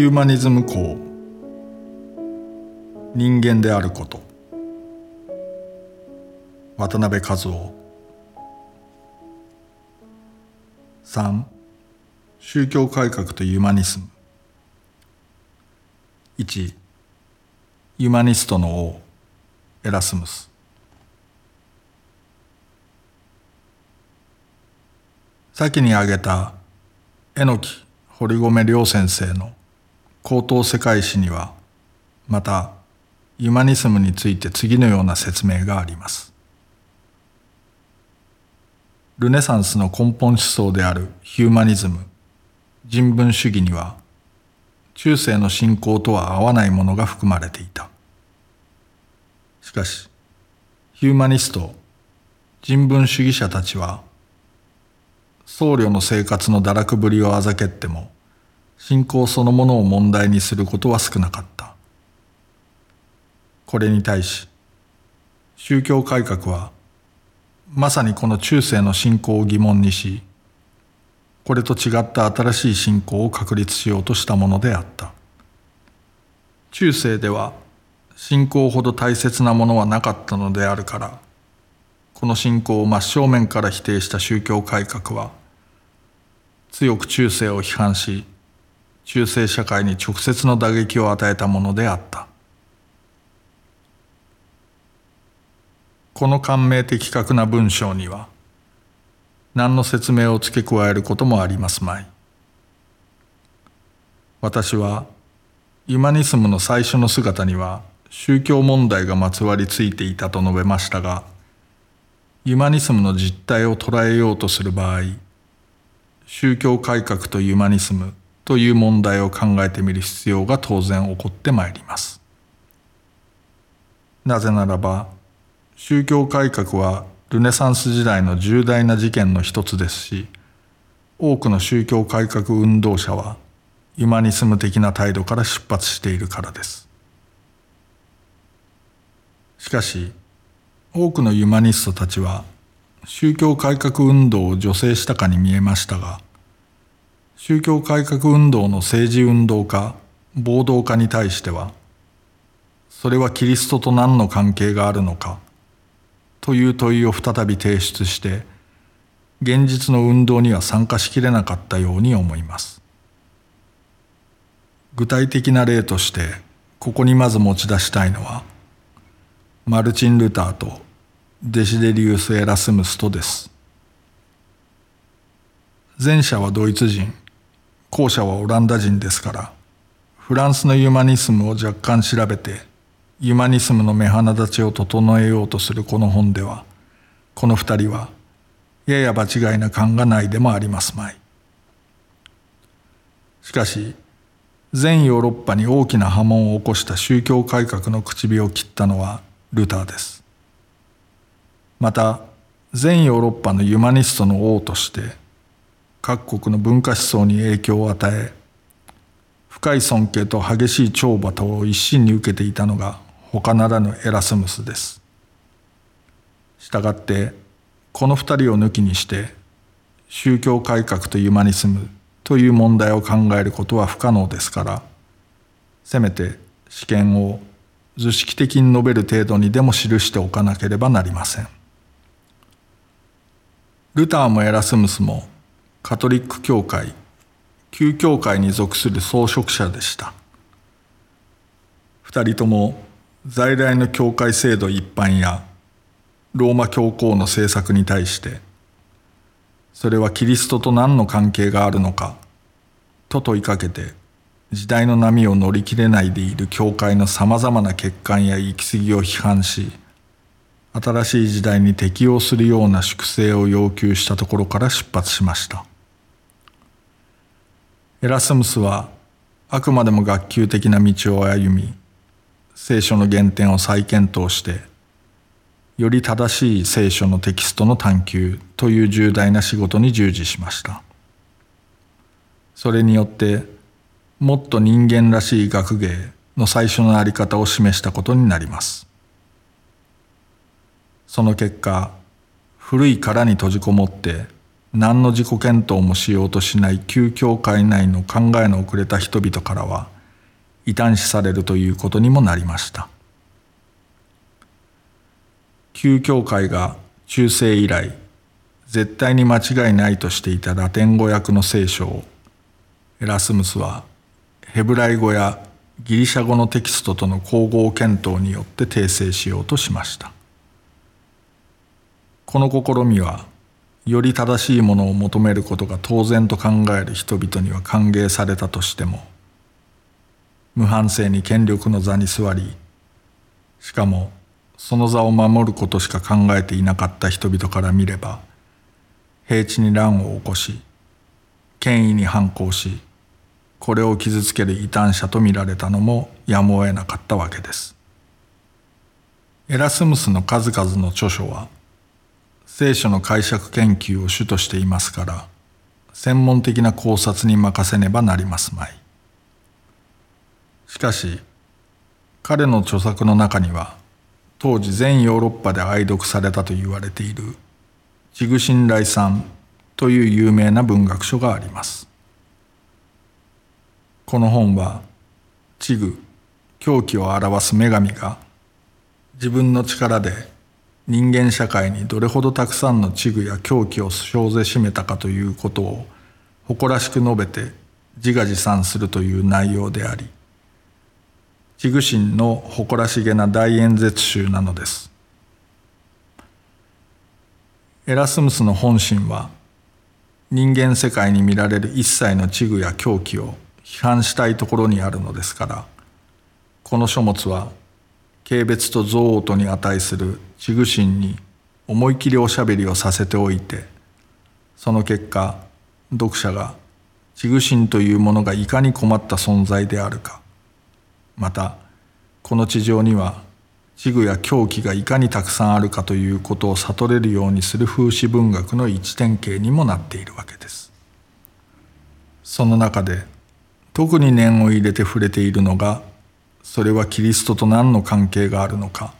ヒューマニズム項人間であること。渡辺和夫。3宗教改革とユーマニスム。1ユーマニストの王。エラスムス。先に挙げた榎木堀米良先生の高等世界史にはまたユマニスムについて次のような説明があります。ルネサンスの根本思想であるヒューマニズム人文主義には中世の信仰とは合わないものが含まれていた。しかしヒューマニスト人文主義者たちは僧侶の生活の堕落ぶりをあざけっても信仰そのものを問題にすることは少なかった。これに対し宗教改革はまさにこの中世の信仰を疑問にしこれと違った新しい信仰を確立しようとしたものであった。中世では信仰ほど大切なものはなかったのであるからこの信仰を真正面から否定した宗教改革は強く中世を批判し中世社会に直接の打撃を与えたものであった。この感銘的確な文章には何の説明を付け加えることもありますまい。私はユマニスムの最初の姿には宗教問題がまつわりついていたと述べましたがユマニスムの実態を捉えようとする場合宗教改革とユマニスムという問題を考えてみる必要が当然起こってまいります。なぜならば宗教改革はルネサンス時代の重大な事件の一つですし多くの宗教改革運動者はユマニスム的な態度から出発しているからです。しかし多くのユマニストたちは宗教改革運動を助成したかに見えましたが宗教改革運動の政治運動家暴動家に対してはそれはキリストと何の関係があるのかという問いを再び提出して現実の運動には参加しきれなかったように思います。具体的な例としてここにまず持ち出したいのはマルチン・ルターとデシデリウス・エラスムスとです。前者はドイツ人後者はオランダ人ですからフランスのユーマニスムを若干調べてユマニスムの目鼻立ちを整えようとするこの本ではこの二人はやや場違いな感がないでもありますまい。しかし全ヨーロッパに大きな波紋を起こした宗教改革の口火を切ったのはルターです。また全ヨーロッパのユマニストの王として各国の文化思想に影響を与え深い尊敬と激しい懲罰を一身に受けていたのが他ならぬエラスムスです。したがってこの二人を抜きにして宗教改革とユマニスムという問題を考えることは不可能ですからせめて試験を図式的に述べる程度にでも記しておかなければなりません。ルターもエラスムスもカトリック教会旧教会に属する装飾者でした。二人とも在来の教会制度一般やローマ教皇の政策に対してそれはキリストと何の関係があるのかと問いかけて時代の波を乗り切れないでいる教会のさまざまな欠陥や行き過ぎを批判し新しい時代に適応するような粛清を要求したところから出発しました。エラスムスはあくまでも学級的な道を歩み聖書の原点を再検討してより正しい聖書のテキストの探求という重大な仕事に従事しました。それによってもっと人間らしい学芸の最初のあり方を示したことになります。その結果古い殻に閉じこもって何の自己検討もしようとしない旧教会内の考えの遅れた人々からは異端視されるということにもなりました。旧教会が中世以来絶対に間違いないとしていたラテン語訳の聖書をエラスムスはヘブライ語やギリシャ語のテキストとの統合検討によって訂正しようとしました。この試みはより正しいものを求めることが当然と考える人々には歓迎されたとしても無反省に権力の座に座りしかもその座を守ることしか考えていなかった人々から見れば平地に乱を起こし権威に反抗しこれを傷つける異端者と見られたのもやむを得なかったわけです。エラスムスの数々の著書は聖書の解釈研究を主としていますから専門的な考察に任せねばなりますまい。しかし彼の著作の中には当時全ヨーロッパで愛読されたと言われているチグシンライさんという有名な文学書があります。この本は地具狂気を表す女神が自分の力で人間社会にどれほどたくさんの地具や狂気を生ぜしめたかということを誇らしく述べて自画自賛するという内容であり地具神の誇らしげな大演説集なのです。エラスムスの本心は人間世界に見られる一切の地具や狂気を批判したいところにあるのですからこの書物は軽蔑と憎悪とに値する地具神に思い切りおしゃべりをさせておいてその結果読者が地具神というものがいかに困った存在であるかまたこの地上には地具や狂気がいかにたくさんあるかということを悟れるようにする風刺文学の一典型にもなっているわけです。その中で特に念を入れて触れているのがそれはキリストと何の関係があるのか？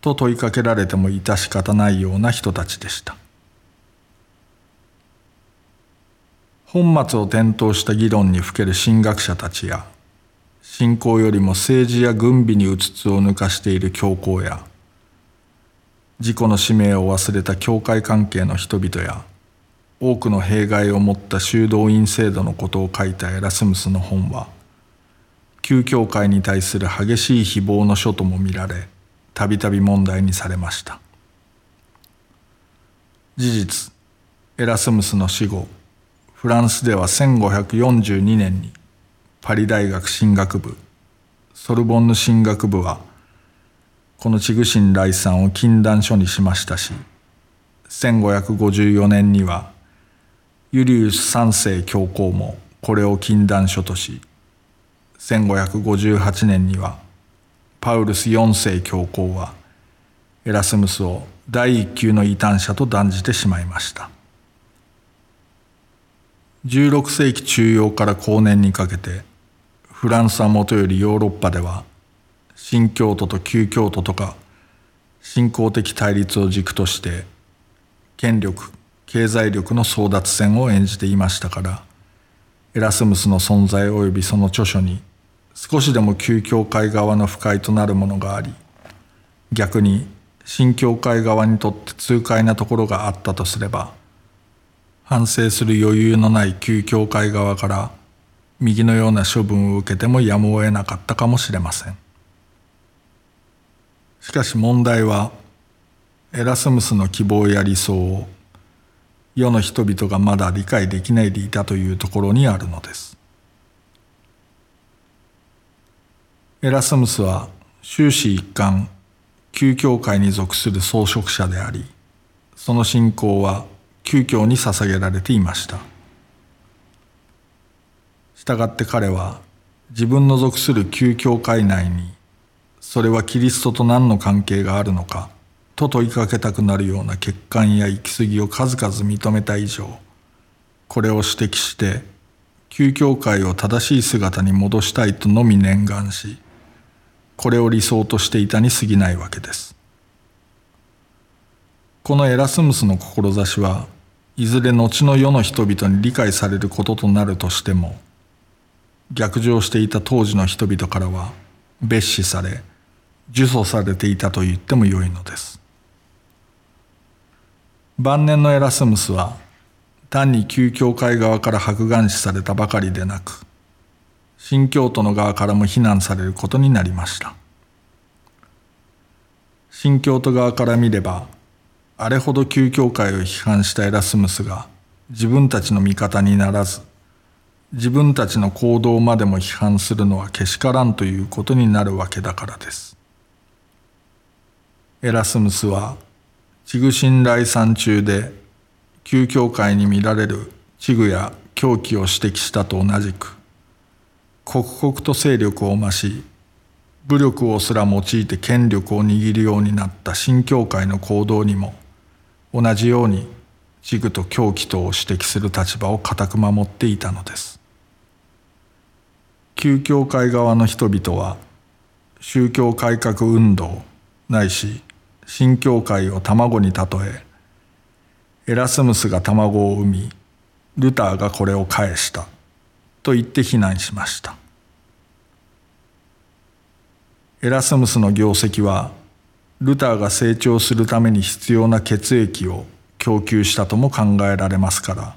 と問いかけられても致し方ないような人たちでした。本末を転倒した議論にふける神学者たちや信仰よりも政治や軍備にうつつを抜かしている教皇や自己の使命を忘れた教会関係の人々や多くの弊害を持った修道院制度のことを書いたエラスムスの本は旧教会に対する激しい誹謗の書とも見られたびたび問題にされました。事実エラスムスの死後フランスでは1542年にパリ大学神学部ソルボンヌ神学部はこのチグシン来産を禁断書にしましたし1554年にはユリウス三世教皇もこれを禁断書とし1558年にはパウルス四世教皇はエラスムスを第一級の異端者と断じてしまいました。16世紀中央から後年にかけてフランスはもとよりヨーロッパでは新教徒と旧教徒とか信仰的対立を軸として権力経済力の争奪戦を演じていましたからエラスムスの存在及びその著書に少しでも旧教会側の不快となるものがあり逆に新教会側にとって痛快なところがあったとすれば反省する余裕のない旧教会側から右のような処分を受けてもやむを得なかったかもしれませんしかし問題はエラスムスの希望や理想を世の人々がまだ理解できないでいたというところにあるのです。エラスムスは終始一貫旧教会に属する装飾者でありその信仰は旧教に捧げられていました。したがって彼は自分の属する旧教会内にそれはキリストと何の関係があるのかと問いかけたくなるような欠陥や行き過ぎを数々認めた以上これを指摘して旧教会を正しい姿に戻したいとのみ念願しこれを理想としていたに過ぎないわけです。このエラスムスの志はいずれ後の世の人々に理解されることとなるとしても逆上していた当時の人々からは蔑視され呪詛されていたと言ってもよいのです。晩年のエラスムスは単に旧教会側から白眼視されたばかりでなく新教徒の側からも非難されることになりました新教徒側から見ればあれほど旧教会を批判したエラスムスが自分たちの味方にならず自分たちの行動までも批判するのはけしからんということになるわけだからです。エラスムスは地具信頼参中で旧教会に見られる地具や狂気を指摘したと同じく刻々と勢力を増し武力をすら用いて権力を握るようになった新教会の行動にも同じように地具と狂気とを指摘する立場を固く守っていたのです。旧教会側の人々は宗教改革運動ないし新教会を卵に例えエラスムスが卵を産みルターがこれを返した。と言って非難しました。エラスムスの業績はルターが成長するために必要な血液を供給したとも考えられますから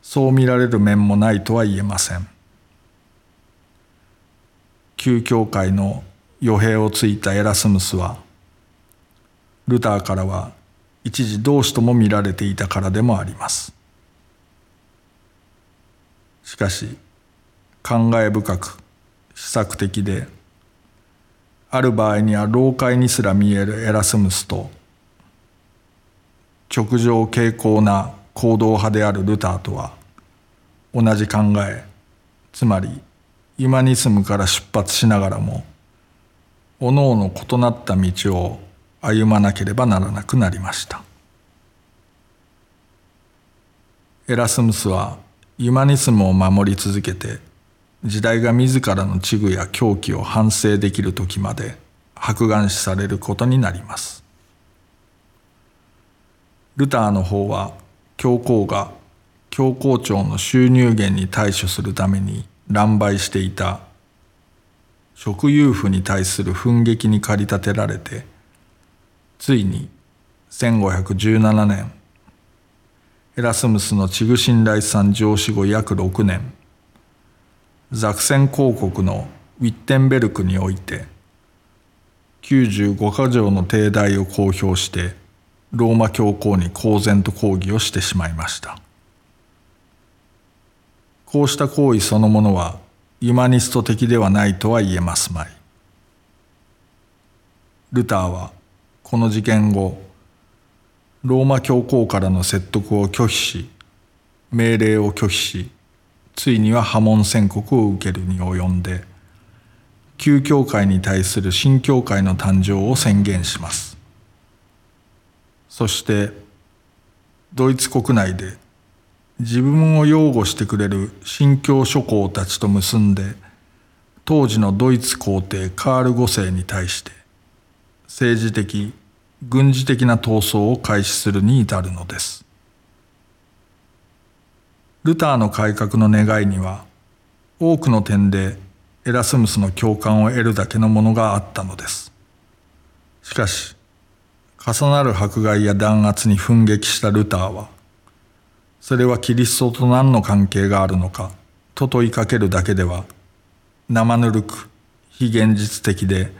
そう見られる面もないとは言えません。旧教会の余兵をついたエラスムスはルターからは一時同志とも見られていたからでもあります。しかし考え深く施策的である場合には老快にすら見えるエラスムスと直情傾向な行動派であるルターとは同じ考えつまりユマニスムから出発しながらもおのおの異なった道を歩まなければならなくなりました。エラスムスはユマニスムを守り続けて時代が自らの知具や狂気を反省できる時まで白眼視されることになります。ルターの方は教皇が教皇庁の収入源に対処するために乱売していた食遊婦に対する憤激に駆り立てられてついに1517年エラスムスのチグシンライさん上司後約6年。ザクセン公国のウィッテンベルクにおいて95か条の定題を公表してローマ教皇に公然と抗議をしてしまいました。こうした行為そのものはユマニスト的ではないとは言えますまい。ルターはこの事件後ローマ教皇からの説得を拒否し命令を拒否しついには破門宣告を受けるに及んで旧教会に対する新教会の誕生を宣言します。そしてドイツ国内で自分を擁護してくれる新教諸侯たちと結んで当時のドイツ皇帝カール5世に対して政治的軍事的な闘争を開始するに至るのですルターの改革の願いには多くの点でエラスムスの共感を得るだけのものがあったのです。しかし、重なる迫害や弾圧に奮撃したルターは、それはキリストと何の関係があるのかと問いかけるだけでは、生ぬるく、非現実的で、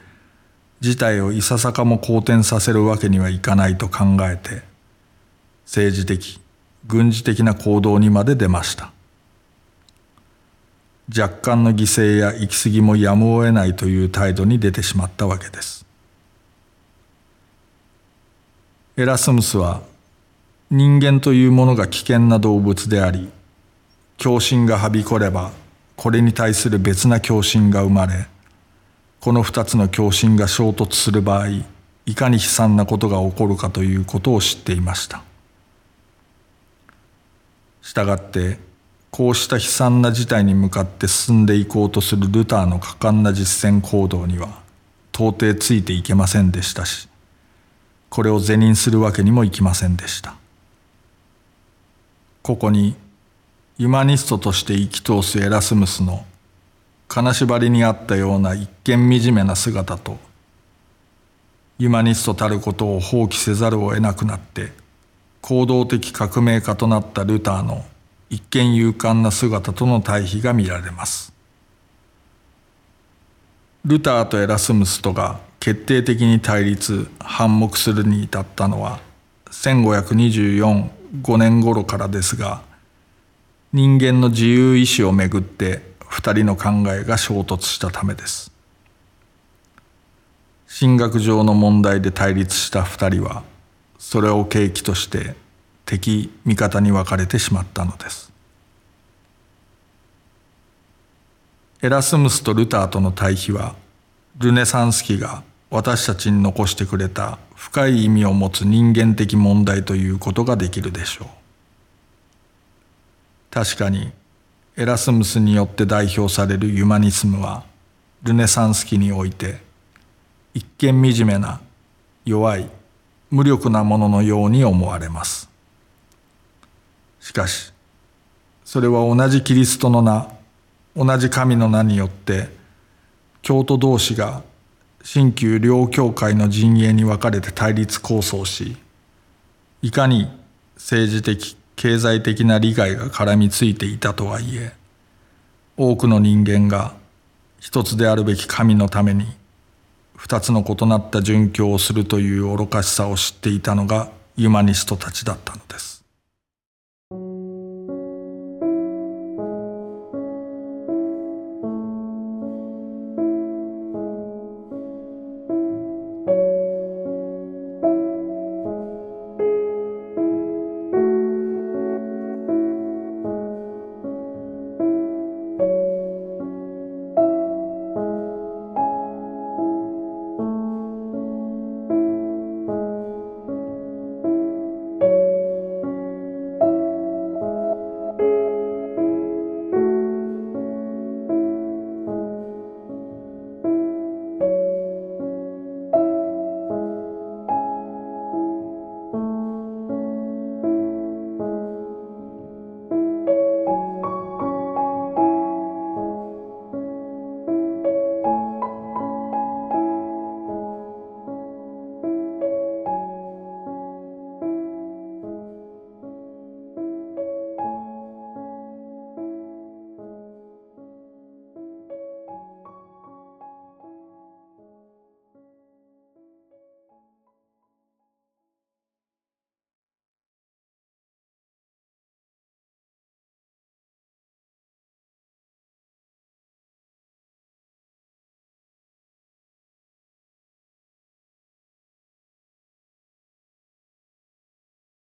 事態をいささかも好転させるわけにはいかないと考えて、政治的、軍事的な行動にまで出ました。若干の犠牲や行き過ぎもやむを得ないという態度に出てしまったわけです。エラスムスは人間というものが危険な動物であり狂心がはびこればこれに対する別な狂心が生まれこの二つの狂心が衝突する場合いかに悲惨なことが起こるかということを知っていました。したがってこうした悲惨な事態に向かって進んでいこうとするルターの果敢な実践行動には到底ついていけませんでしたしこれを是認するわけにもいきませんでした。ここにユマニストとして生き通すエラスムスの金縛りにあったような一見惨めな姿とユマニストたることを放棄せざるを得なくなって行動的革命家となったルターの一見勇敢な姿との対比が見られます。ルターとエラスムスとが決定的に対立反目するに至ったのは1524 5年頃からですが人間の自由意志をめぐって二人の考えが衝突したためです。神学上の問題で対立した二人はそれを契機として敵味方に分かれてしまったのです。エラスムスとルターとの対比はルネサンス期が私たちに残してくれた深い意味を持つ人間的問題ということができるでしょう。確かにエラスムスによって代表されるユマニスムはルネサンス期において一見惨めな弱い無力なもののように思われます。しかしそれは同じキリストの名同じ神の名によって教徒同士が新旧両教会の陣営に分かれて対立構想しいかに政治的経済的な利害が絡みついていたとはいえ多くの人間が一つであるべき神のために二つの異なった殉教をするという愚かしさを知っていたのがユマニストたちだったのです。